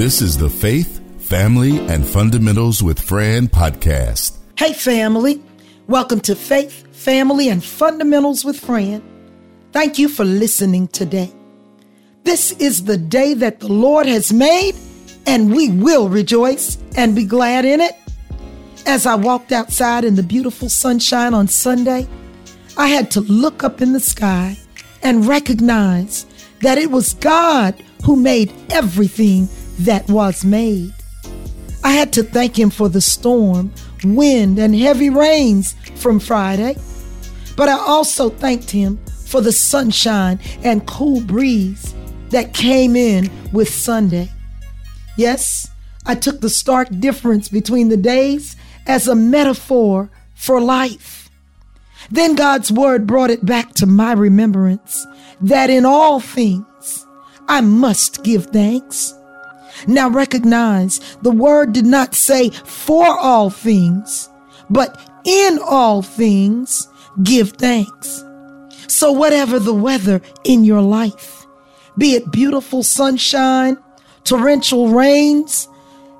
This is the Faith, Family, and Fundamentals with Fran podcast. Hey, family. Welcome to Faith, Family, and Fundamentals with Fran. Thank you for listening today. This is the day that the Lord has made, and we will rejoice and be glad in it. As I walked outside in the beautiful sunshine on Sunday, I had to look up in the sky and recognize that it was God who made everything that was made. I had to thank Him for the storm, wind, and heavy rains from Friday, but I also thanked Him for the sunshine and cool breeze that came in with Sunday. Yes, I took the stark difference between the days as a metaphor for life. Then God's word brought it back to my remembrance that in all things I must give thanks. Now recognize the word did not say for all things, but in all things give thanks. So, whatever the weather in your life, be it beautiful sunshine, torrential rains,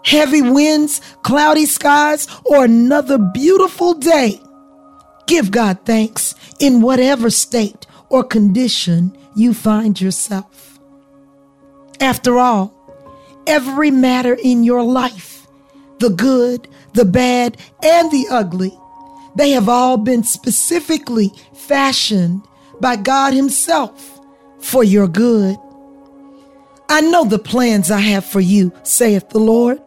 heavy winds, cloudy skies, or another beautiful day, give God thanks in whatever state or condition you find yourself. After all, every matter in your life, the good, the bad, and the ugly, they have all been specifically fashioned by God Himself for your good. I know the plans I have for you, saith the Lord.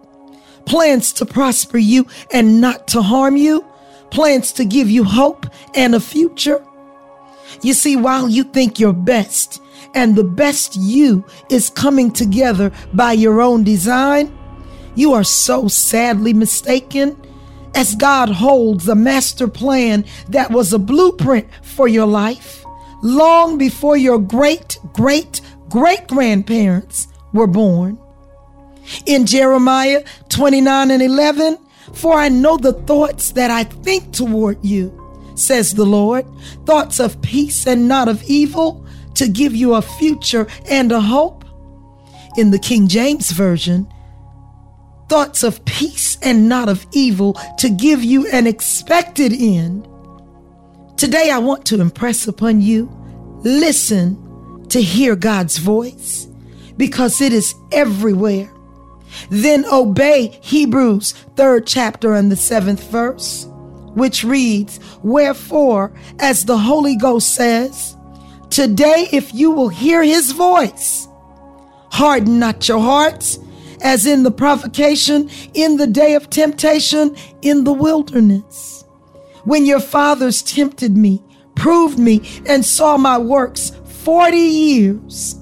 Plans to prosper you and not to harm you. Plans to give you hope and a future. You see, while you think your best and the best you is coming together by your own design, you are so sadly mistaken as God holds a master plan that was a blueprint for your life long before your great, great, great grandparents were born. In Jeremiah 29 and 11, for I know the thoughts that I think toward you, says the Lord, thoughts of peace and not of evil, to give you a future and a hope. In the King James Version, thoughts of peace and not of evil, to give you an expected end. Today, I want to impress upon you listen to hear God's voice because it is everywhere. Then obey Hebrews 3rd chapter and the 7th verse which reads, Wherefore, as the Holy Ghost says, Today, if you will hear his voice, harden not your hearts, as in the provocation, in the day of temptation, in the wilderness. When your fathers tempted me, proved me, and saw my works 40 years.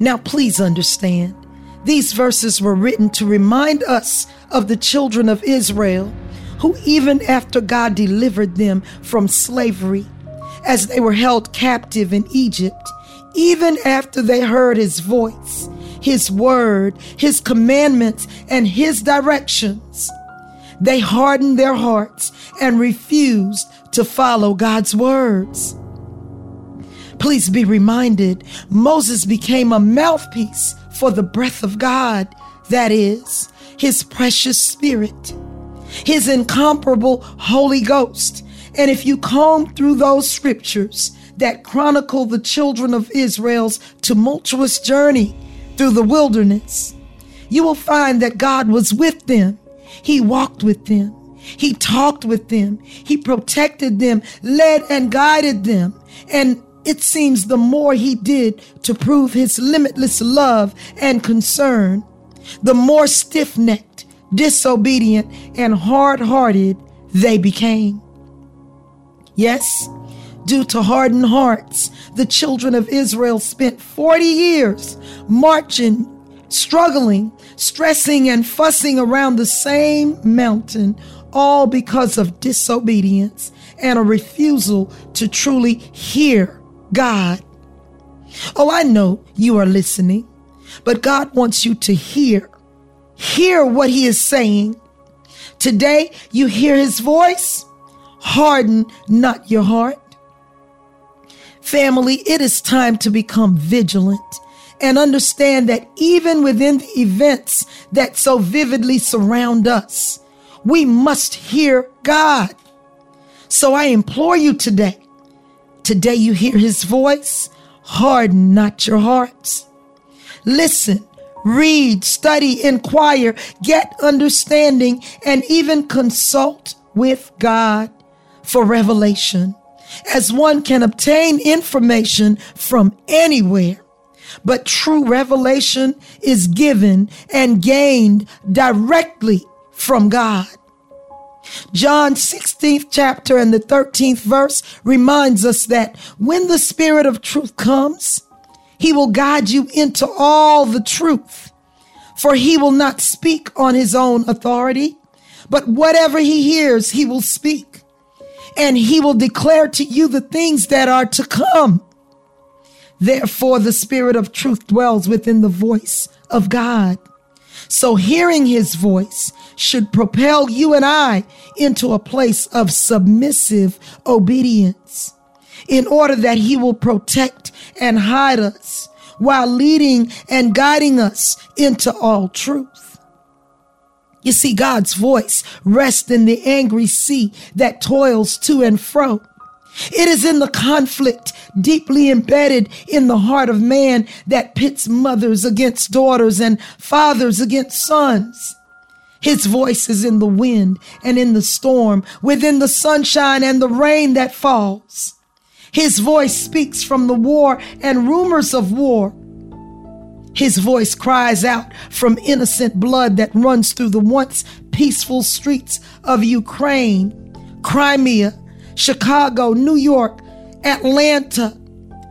Now, please understand, these verses were written to remind us of the children of Israel who, even after God delivered them from slavery, as they were held captive in Egypt, even after they heard his voice, his word, his commandments, and his directions, they hardened their hearts and refused to follow God's words. Please be reminded Moses became a mouthpiece for the breath of God, that is, his precious spirit his incomparable Holy Ghost. And if you comb through those scriptures that chronicle the children of Israel's tumultuous journey through the wilderness, you will find that God was with them. He walked with them. He talked with them. He protected them, led and guided them. And it seems the more he did to prove his limitless love and concern, the more stiff necked disobedient, and hard hearted they became. Yes, due to hardened hearts, the children of Israel spent 40 years marching, struggling, stressing, and fussing around the same mountain, all because of disobedience and a refusal to truly hear God. Oh, I know you are listening, but God wants you to hear Hear what he is saying. Today, you hear his voice. Harden not your heart. Family, it is time to become vigilant and understand that even within the events that so vividly surround us, we must hear God. So I implore you today, today you hear his voice, harden not your hearts. Listen, read, study, inquire, get understanding, and even consult with God for revelation, as one can obtain information from anywhere. But true revelation is given and gained directly from God. John 16th chapter and the 13th verse reminds us that when the Spirit of truth comes, he will guide you into all the truth. For he will not speak on his own authority, but whatever he hears, he will speak. And he will declare to you the things that are to come. Therefore, the Spirit of truth dwells within the voice of God. So, hearing his voice should propel you and I into a place of submissive obedience in order that he will protect and hide us while leading and guiding us into all truth. You see, God's voice rests in the angry sea that toils to and fro. It is in the conflict deeply embedded in the heart of man that pits mothers against daughters and fathers against sons. His voice is in the wind and in the storm, within the sunshine and the rain that falls. His voice speaks from the war and rumors of war. His voice cries out from innocent blood that runs through the once peaceful streets of Ukraine, Crimea, Chicago, New York, Atlanta,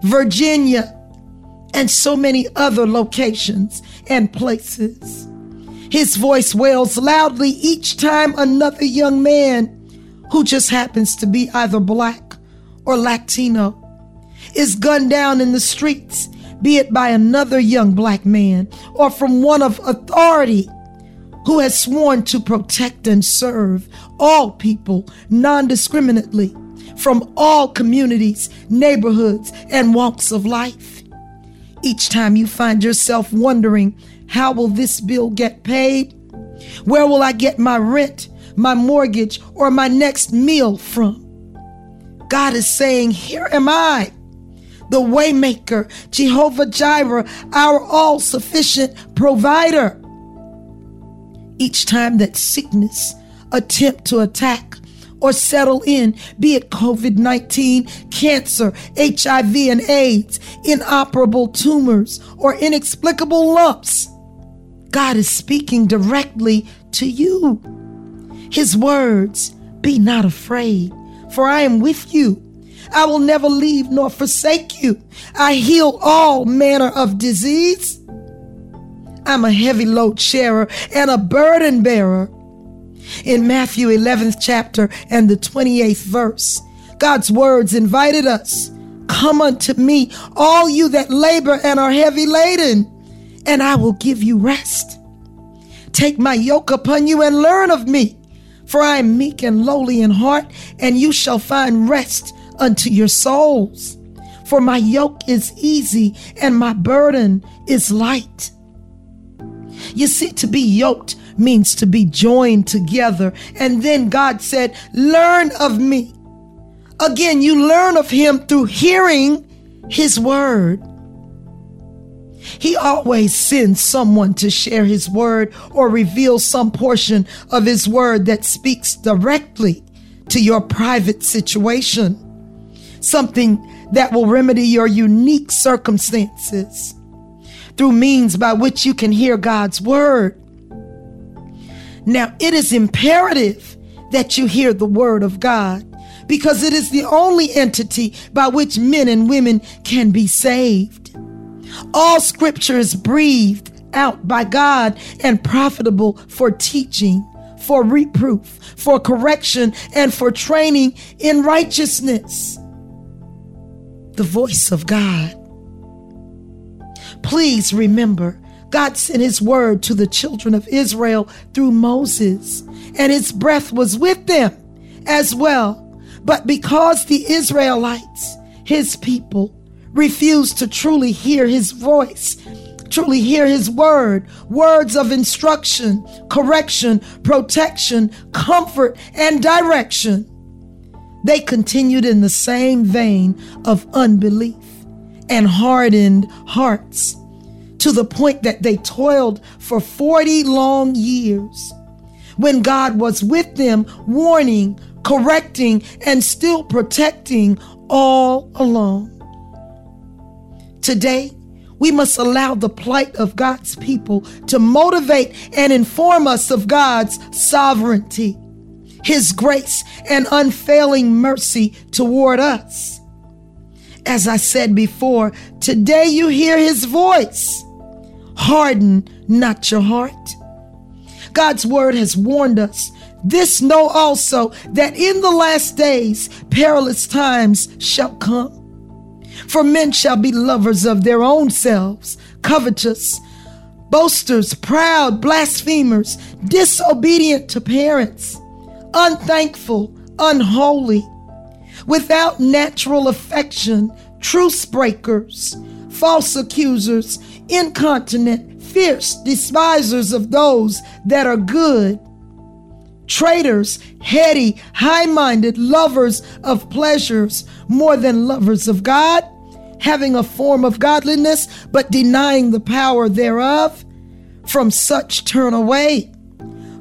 Virginia, and so many other locations and places. His voice wails loudly each time another young man who just happens to be either black or Latino is gunned down in the streets, be it by another young black man or from one of authority who has sworn to protect and serve all people non discriminately from all communities, neighborhoods, and walks of life. Each time you find yourself wondering, how will this bill get paid? Where will I get my rent, my mortgage, or my next meal from? God is saying, Here am I, the waymaker, Jehovah Jireh, our all sufficient provider. Each time that sickness attempt to attack or settle in, be it COVID 19, cancer, HIV and AIDS, inoperable tumors, or inexplicable lumps, God is speaking directly to you. His words, be not afraid for I am with you. I will never leave nor forsake you. I heal all manner of disease. I'm a heavy load sharer and a burden bearer. In Matthew 11th chapter and the 28th verse, God's words invited us Come unto me, all you that labor and are heavy laden, and I will give you rest. Take my yoke upon you and learn of me for I am meek and lowly in heart, and you shall find rest unto your souls. For my yoke is easy and my burden is light. You see, to be yoked means to be joined together. And then God said, Learn of me. Again, you learn of him through hearing his word. He always sends someone to share his word or reveal some portion of his word that speaks directly to your private situation, something that will remedy your unique circumstances through means by which you can hear God's word. Now, it is imperative that you hear the word of God because it is the only entity by which men and women can be saved. All scripture is breathed out by God and profitable for teaching, for reproof, for correction, and for training in righteousness. The voice of God. Please remember, God sent his word to the children of Israel through Moses, and his breath was with them as well. But because the Israelites, his people, refused to truly hear his voice, truly hear his word, words of instruction, correction, protection, comfort, and direction. They continued in the same vein of unbelief and hardened hearts to the point that they toiled for 40 long years when God was with them, warning, correcting, and still protecting all along. Today, we must allow the plight of God's people to motivate and inform us of God's sovereignty, His grace, and unfailing mercy toward us. As I said before, today you hear His voice. Harden not your heart. God's word has warned us. This know also that in the last days perilous times shall come. For men shall be lovers of their own selves, covetous, boasters, proud, blasphemers, disobedient to parents, unthankful, unholy, without natural affection, truce breakers, false accusers, incontinent, fierce, despisers of those that are good, traitors, heady, high minded, lovers of pleasures more than lovers of God, having a form of godliness, but denying the power thereof. From such turn away.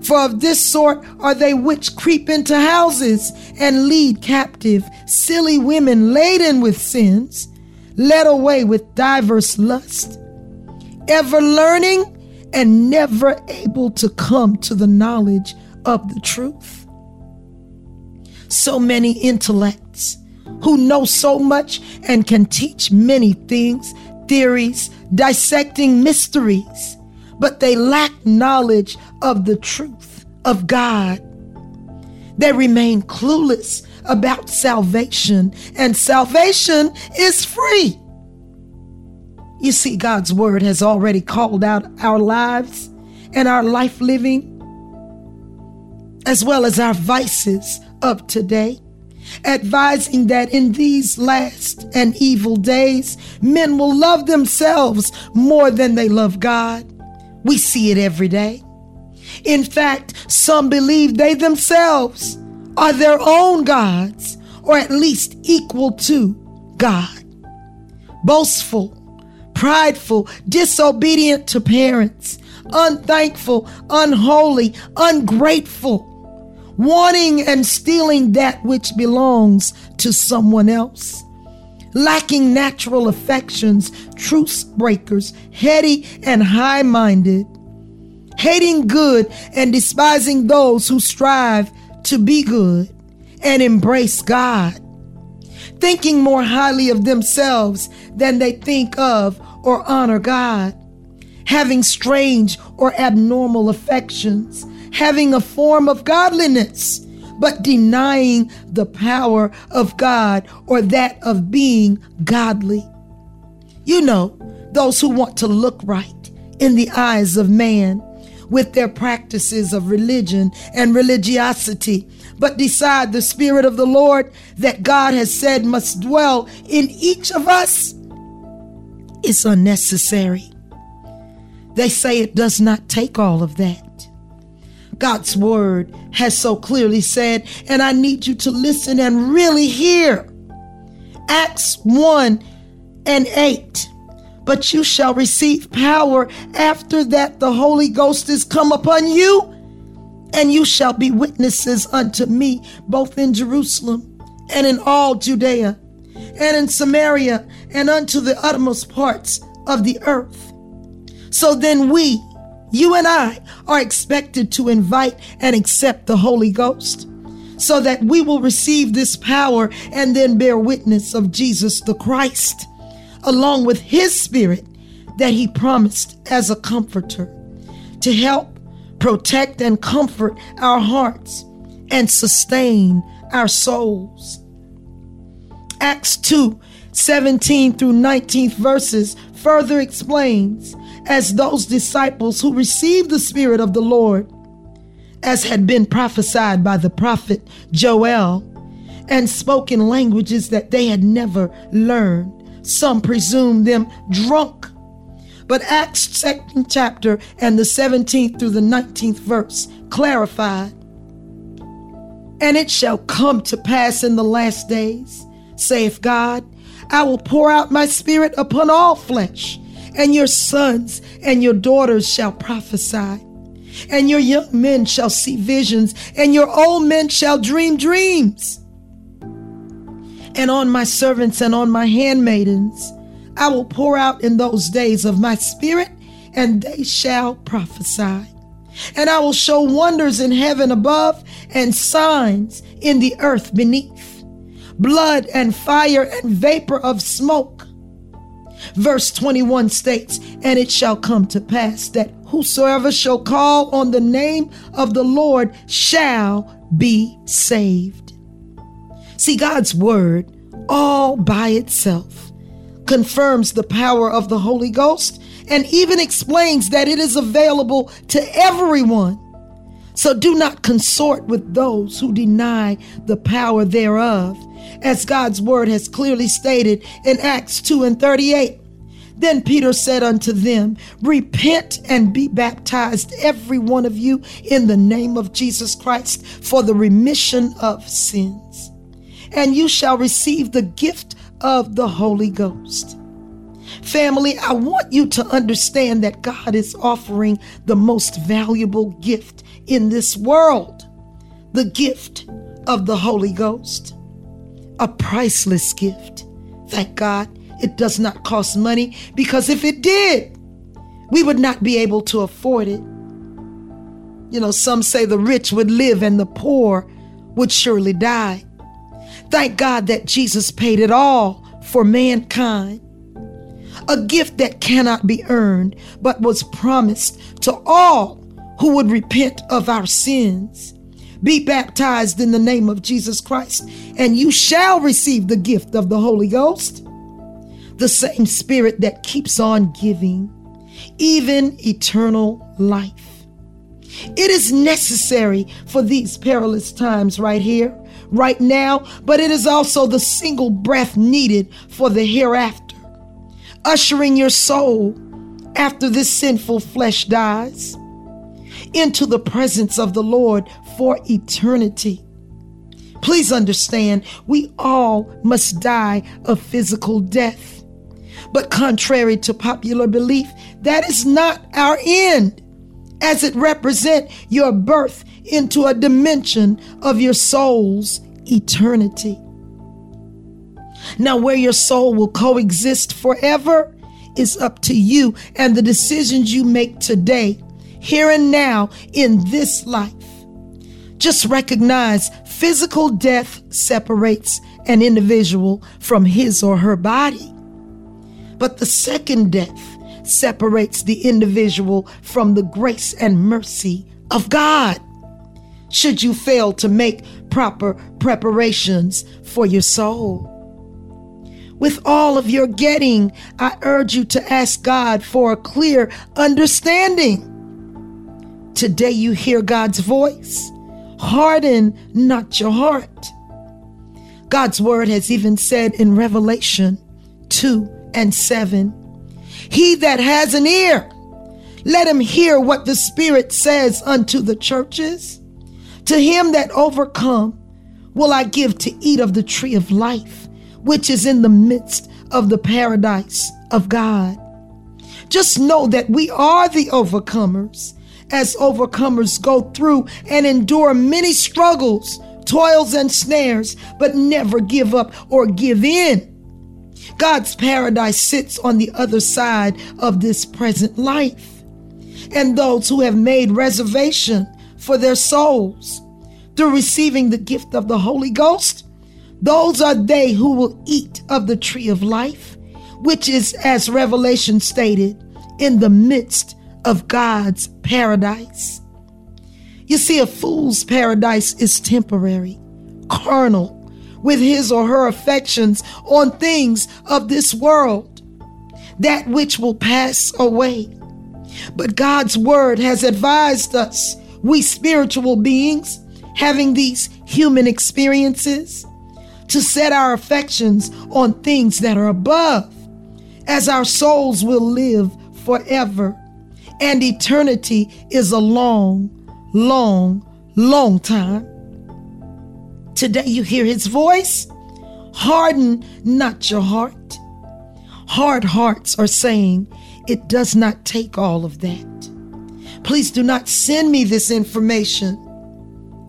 For of this sort are they which creep into houses and lead captive silly women laden with sins, led away with diverse lust, ever learning and never able to come to the knowledge of the truth. So many intellects who know so much and can teach many things, theories, dissecting mysteries, but they lack knowledge of the truth of God. They remain clueless about salvation, and salvation is free. You see, God's word has already called out our lives and our life living, as well as our vices of today advising that in these last and evil days, men will love themselves more than they love God. We see it every day. In fact, some believe they themselves are their own gods, or at least equal to God. Boastful, prideful, disobedient to parents, unthankful, unholy, ungrateful, wanting and stealing that which belongs to someone else. Lacking natural affections, truce breakers, heady and high minded, hating good and despising those who strive to be good and embrace God, thinking more highly of themselves than they think of or honor God, having strange or abnormal affections having a form of godliness, but denying the power of God or that of being godly. You know, those who want to look right in the eyes of man with their practices of religion and religiosity, but decide the Spirit of the Lord that God has said must dwell in each of us is unnecessary. They say it does not take all of that. God's word has so clearly said, and I need you to listen and really hear. Acts 1 and 8. But you shall receive power after that the Holy Ghost is come upon you, and you shall be witnesses unto me both in Jerusalem and in all Judea and in Samaria and unto the uttermost parts of the earth. So then we, you and I are expected to invite and accept the Holy Ghost so that we will receive this power and then bear witness of Jesus the Christ, along with His Spirit that He promised as a comforter to help protect and comfort our hearts and sustain our souls. Acts 2 17 through 19th verses further explains as those disciples who received the Spirit of the Lord, as had been prophesied by the prophet Joel, and spoke in languages that they had never learned, some presumed them drunk. But Acts 2nd chapter and the 17th through the 19th verse clarified. And it shall come to pass in the last days, saith God, I will pour out my spirit upon all flesh, and your sons and your daughters shall prophesy. And your young men shall see visions, and your old men shall dream dreams. And on my servants and on my handmaidens I will pour out in those days of my spirit, and they shall prophesy. And I will show wonders in heaven above and signs in the earth beneath blood and fire and vapor of smoke. Verse 21 states, And it shall come to pass that whosoever shall call on the name of the Lord shall be saved. See, God's word all by itself confirms the power of the Holy Ghost and even explains that it is available to everyone. So do not consort with those who deny the power thereof, as God's word has clearly stated in Acts 2 and 38. Then Peter said unto them, Repent and be baptized, every one of you, in the name of Jesus Christ, for the remission of sins. And you shall receive the gift of the Holy Ghost. Family, I want you to understand that God is offering the most valuable gift in this world the gift of the Holy Ghost. A priceless gift. Thank God it does not cost money because if it did, we would not be able to afford it. You know, some say the rich would live and the poor would surely die. Thank God that Jesus paid it all for mankind. A gift that cannot be earned, but was promised to all who would repent of our sins. Be baptized in the name of Jesus Christ, and you shall receive the gift of the Holy Ghost the same Spirit that keeps on giving, even eternal life. It is necessary for these perilous times right here, right now, but it is also the single breath needed for the hereafter, ushering your soul after this sinful flesh dies into the presence of the Lord for eternity. Please understand, we all must die a physical death. But contrary to popular belief, that is not our end, as it represents your birth into a dimension of your soul's eternity. Now, where your soul will coexist forever is up to you and the decisions you make today, here and now, in this life. Just recognize physical death separates an individual from his or her body. But the second death separates the individual from the grace and mercy of God. Should you fail to make proper preparations for your soul. With all of your getting, I urge you to ask God for a clear understanding. Today you hear God's voice. Harden not your heart. God's word has even said in Revelation 2 and 7. He that has an ear, let him hear what the Spirit says unto the churches. To him that overcome will I give to eat of the tree of life, which is in the midst of the paradise of God. Just know that we are the overcomers, as overcomers go through and endure many struggles, toils, and snares, but never give up or give in God's paradise sits on the other side of this present life. And those who have made reservation for their souls through receiving the gift of the Holy Ghost, those are they who will eat of the tree of life, which is, as Revelation stated, in the midst of God's paradise. You see, a fool's paradise is temporary, carnal, with his or her affections on things of this world, that which will pass away. But God's word has advised us, we spiritual beings, having these human experiences, to set our affections on things that are above, as our souls will live forever. And eternity is a long, long, long time. Today you hear his voice. Harden not your heart. Hard hearts are saying, it does not take all of that. Please do not send me this information.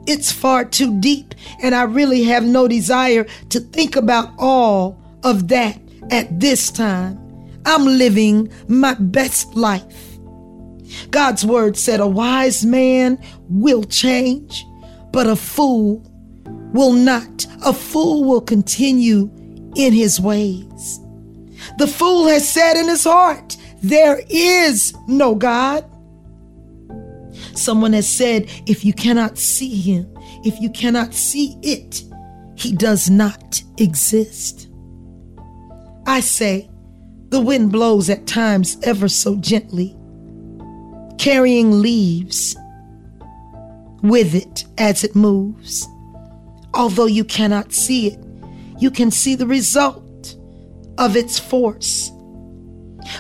It's far too deep, and I really have no desire to think about all of that at this time. I'm living my best life. God's word said a wise man will change, but a fool will not. A fool will continue in his ways. The fool has said in his heart, There is no God. Someone has said, if you cannot see him, if you cannot see it, he does not exist. I say, the wind blows at times ever so gently, carrying leaves with it as it moves. Although you cannot see it, you can see the result of its force.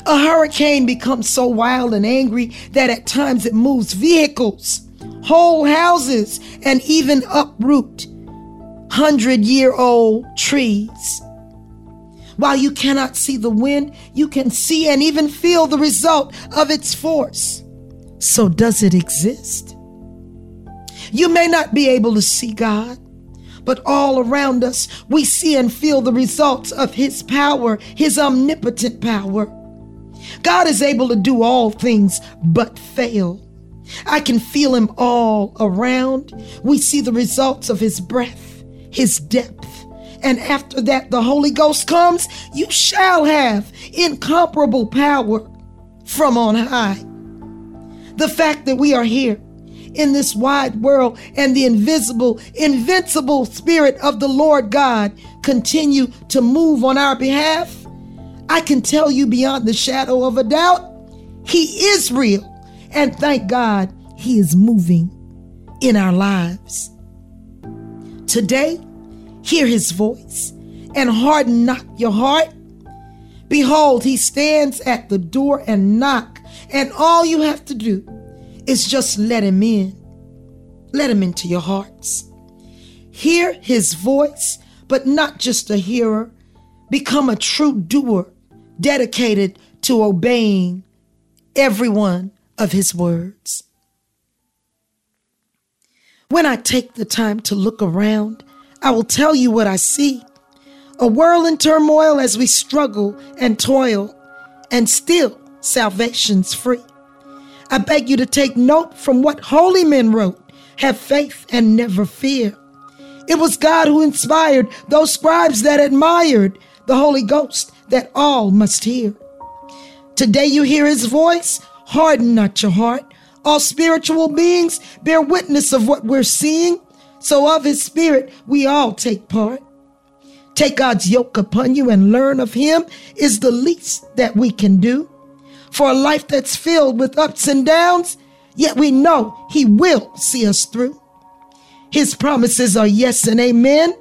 A hurricane becomes so wild and angry that at times it moves vehicles, whole houses, and even uproot hundred year old trees. While you cannot see the wind, you can see and even feel the result of its force. So, does it exist? You may not be able to see God, but all around us, we see and feel the results of His power, His omnipotent power. God is able to do all things but fail. I can feel him all around. We see the results of his breath, his depth. And after that, the Holy Ghost comes. You shall have incomparable power from on high. The fact that we are here in this wide world and the invisible, invincible Spirit of the Lord God continue to move on our behalf I can tell you beyond the shadow of a doubt, He is real. And thank God He is moving in our lives. Today, hear His voice and harden not your heart. Behold, He stands at the door and knock, and all you have to do is just let Him in. Let Him into your hearts. Hear His voice, but not just a hearer. Become a true doer dedicated to obeying every one of his words. When I take the time to look around, I will tell you what I see a world in turmoil as we struggle and toil, and still salvation's free. I beg you to take note from what holy men wrote have faith and never fear. It was God who inspired those scribes that admired the Holy Ghost that all must hear. Today you hear his voice, harden not your heart. All spiritual beings bear witness of what we're seeing, so of his spirit we all take part. Take God's yoke upon you and learn of him is the least that we can do. For a life that's filled with ups and downs, yet we know he will see us through. His promises are yes and amen,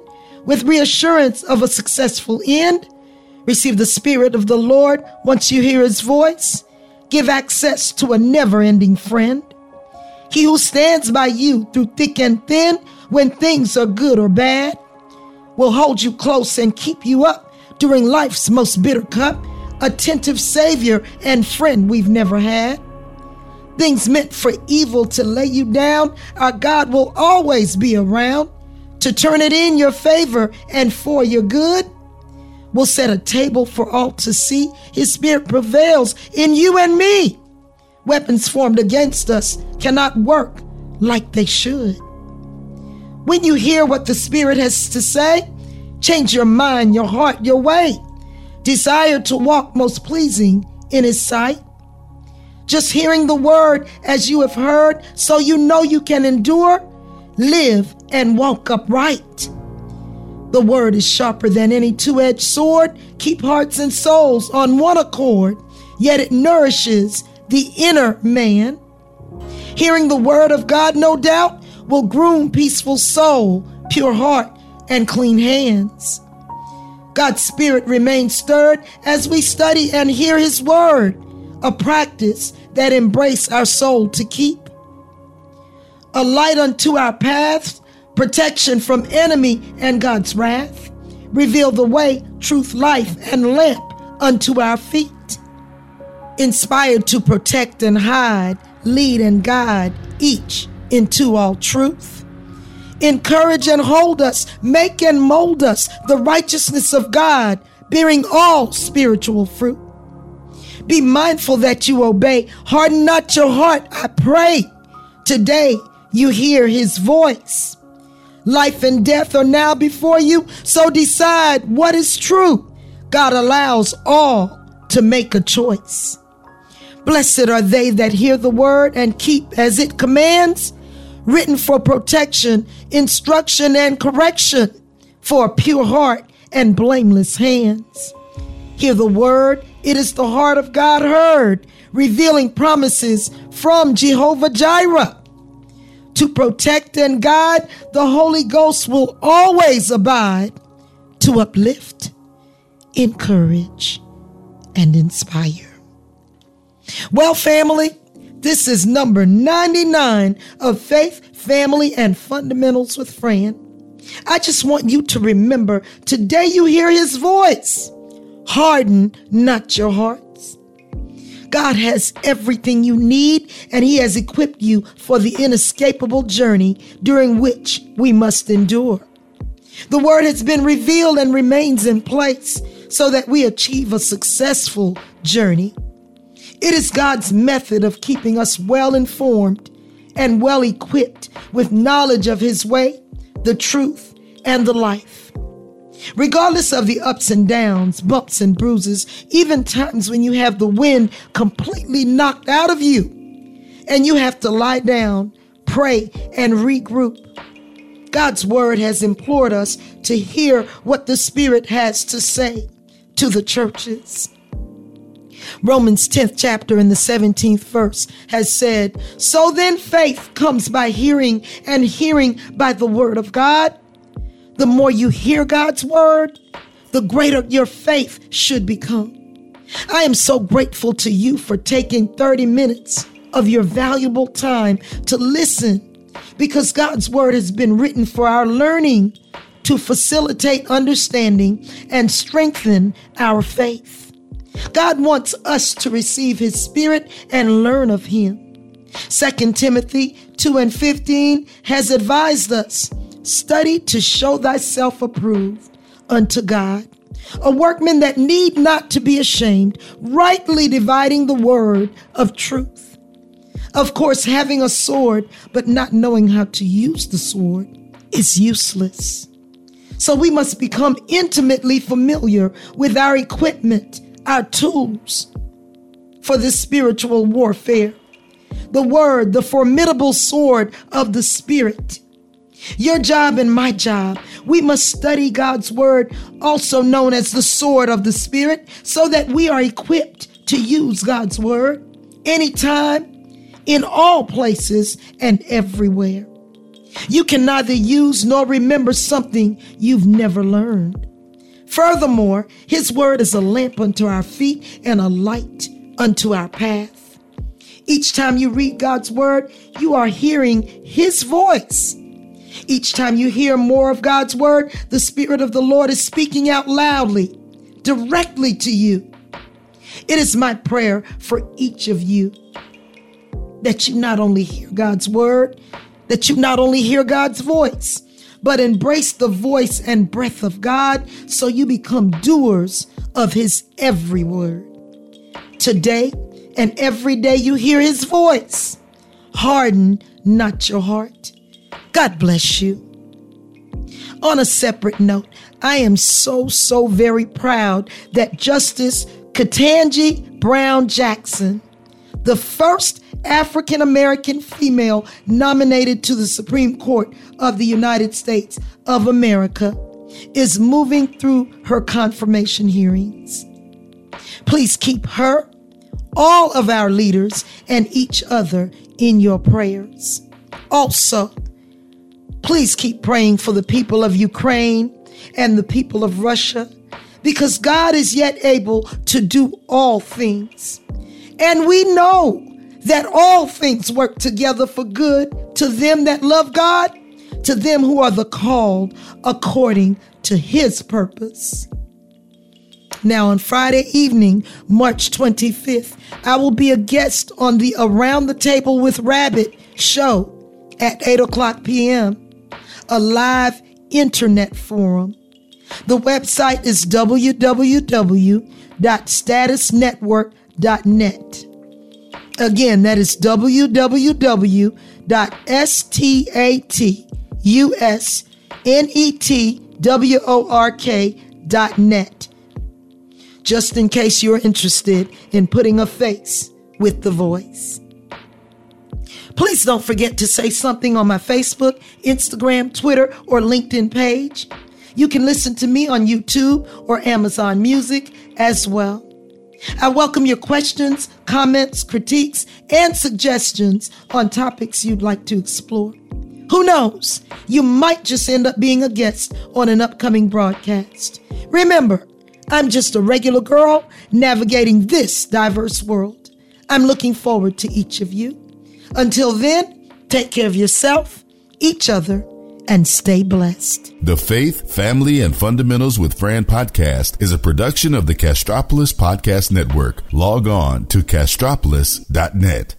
with reassurance of a successful end Receive the Spirit of the Lord once you hear His voice. Give access to a never ending friend. He who stands by you through thick and thin when things are good or bad will hold you close and keep you up during life's most bitter cup. Attentive Savior and friend we've never had. Things meant for evil to lay you down, our God will always be around to turn it in your favor and for your good We'll set a table for all to see. His spirit prevails in you and me. Weapons formed against us cannot work like they should. When you hear what the Spirit has to say, change your mind, your heart, your way. Desire to walk most pleasing in His sight. Just hearing the word as you have heard, so you know you can endure, live, and walk upright. The word is sharper than any two edged sword, keep hearts and souls on one accord, yet it nourishes the inner man. Hearing the word of God, no doubt, will groom peaceful soul, pure heart, and clean hands. God's Spirit remains stirred as we study and hear His Word, a practice that embrace our soul to keep. A light unto our paths, protection from enemy and God's wrath. Reveal the way, truth, life, and lamp unto our feet. Inspired to protect and hide, lead and guide each into all truth. Encourage and hold us, make and mold us the righteousness of God, bearing all spiritual fruit. Be mindful that you obey. Harden not your heart, I pray. Today you hear his voice. Life and death are now before you, so decide what is true. God allows all to make a choice. Blessed are they that hear the word and keep as it commands, written for protection, instruction, and correction, for a pure heart and blameless hands. Hear the word, it is the heart of God heard, revealing promises from Jehovah Jireh. To protect and guide, the Holy Ghost will always abide to uplift, encourage, and inspire. Well, family, this is number 99 of Faith, Family, and Fundamentals with Fran. I just want you to remember today you hear his voice. Harden not your hearts. God has everything you need, and He has equipped you for the inescapable journey during which we must endure. The Word has been revealed and remains in place so that we achieve a successful journey. It is God's method of keeping us well informed and well equipped with knowledge of His way, the truth, and the life. Regardless of the ups and downs, bumps and bruises, even times when you have the wind completely knocked out of you and you have to lie down, pray, and regroup. God's word has implored us to hear what the Spirit has to say to the churches. Romans 10th chapter in the 17th verse has said, So then faith comes by hearing, and hearing by the word of God. The more you hear God's word, the greater your faith should become. I am so grateful to you for taking 30 minutes of your valuable time to listen because God's word has been written for our learning to facilitate understanding and strengthen our faith. God wants us to receive his spirit and learn of him. 2 Timothy 2 and 15 has advised us Study to show thyself approved unto God, a workman that need not to be ashamed, rightly dividing the word of truth. Of course, having a sword, but not knowing how to use the sword is useless. So we must become intimately familiar with our equipment, our tools for this spiritual warfare. The word, the formidable sword of the Spirit your job and my job. We must study God's word, also known as the sword of the Spirit, so that we are equipped to use God's word anytime, in all places, and everywhere. You can neither use nor remember something you've never learned. Furthermore, His word is a lamp unto our feet and a light unto our path. Each time you read God's word, you are hearing His voice each time you hear more of God's word, the Spirit of the Lord is speaking out loudly, directly to you. It is my prayer for each of you that you not only hear God's word, that you not only hear God's voice, but embrace the voice and breath of God so you become doers of his every word. Today and every day you hear his voice. Harden not your heart. God bless you. On a separate note, I am so, so very proud that Justice Ketanji Brown Jackson, the first African American female nominated to the Supreme Court of the United States of America, is moving through her confirmation hearings. Please keep her, all of our leaders, and each other in your prayers. Also, Please keep praying for the people of Ukraine and the people of Russia because God is yet able to do all things. And we know that all things work together for good to them that love God, to them who are the called according to his purpose. Now, on Friday evening, March 25th, I will be a guest on the Around the Table with Rabbit show at 8 o'clock p.m., a live internet forum. The website is www.statusnetwork.net. Again, that is www.statusnetwork.net. Just in case you're interested in putting a face with the voice. Please don't forget to say something on my Facebook, Instagram, Twitter, or LinkedIn page. You can listen to me on YouTube or Amazon Music as well. I welcome your questions, comments, critiques, and suggestions on topics you'd like to explore. Who knows? You might just end up being a guest on an upcoming broadcast. Remember, I'm just a regular girl navigating this diverse world. I'm looking forward to each of you. Until then, take care of yourself, each other, and stay blessed. The Faith, Family, and Fundamentals with Fran podcast is a production of the Castropolis Podcast Network. Log on to castropolis.net.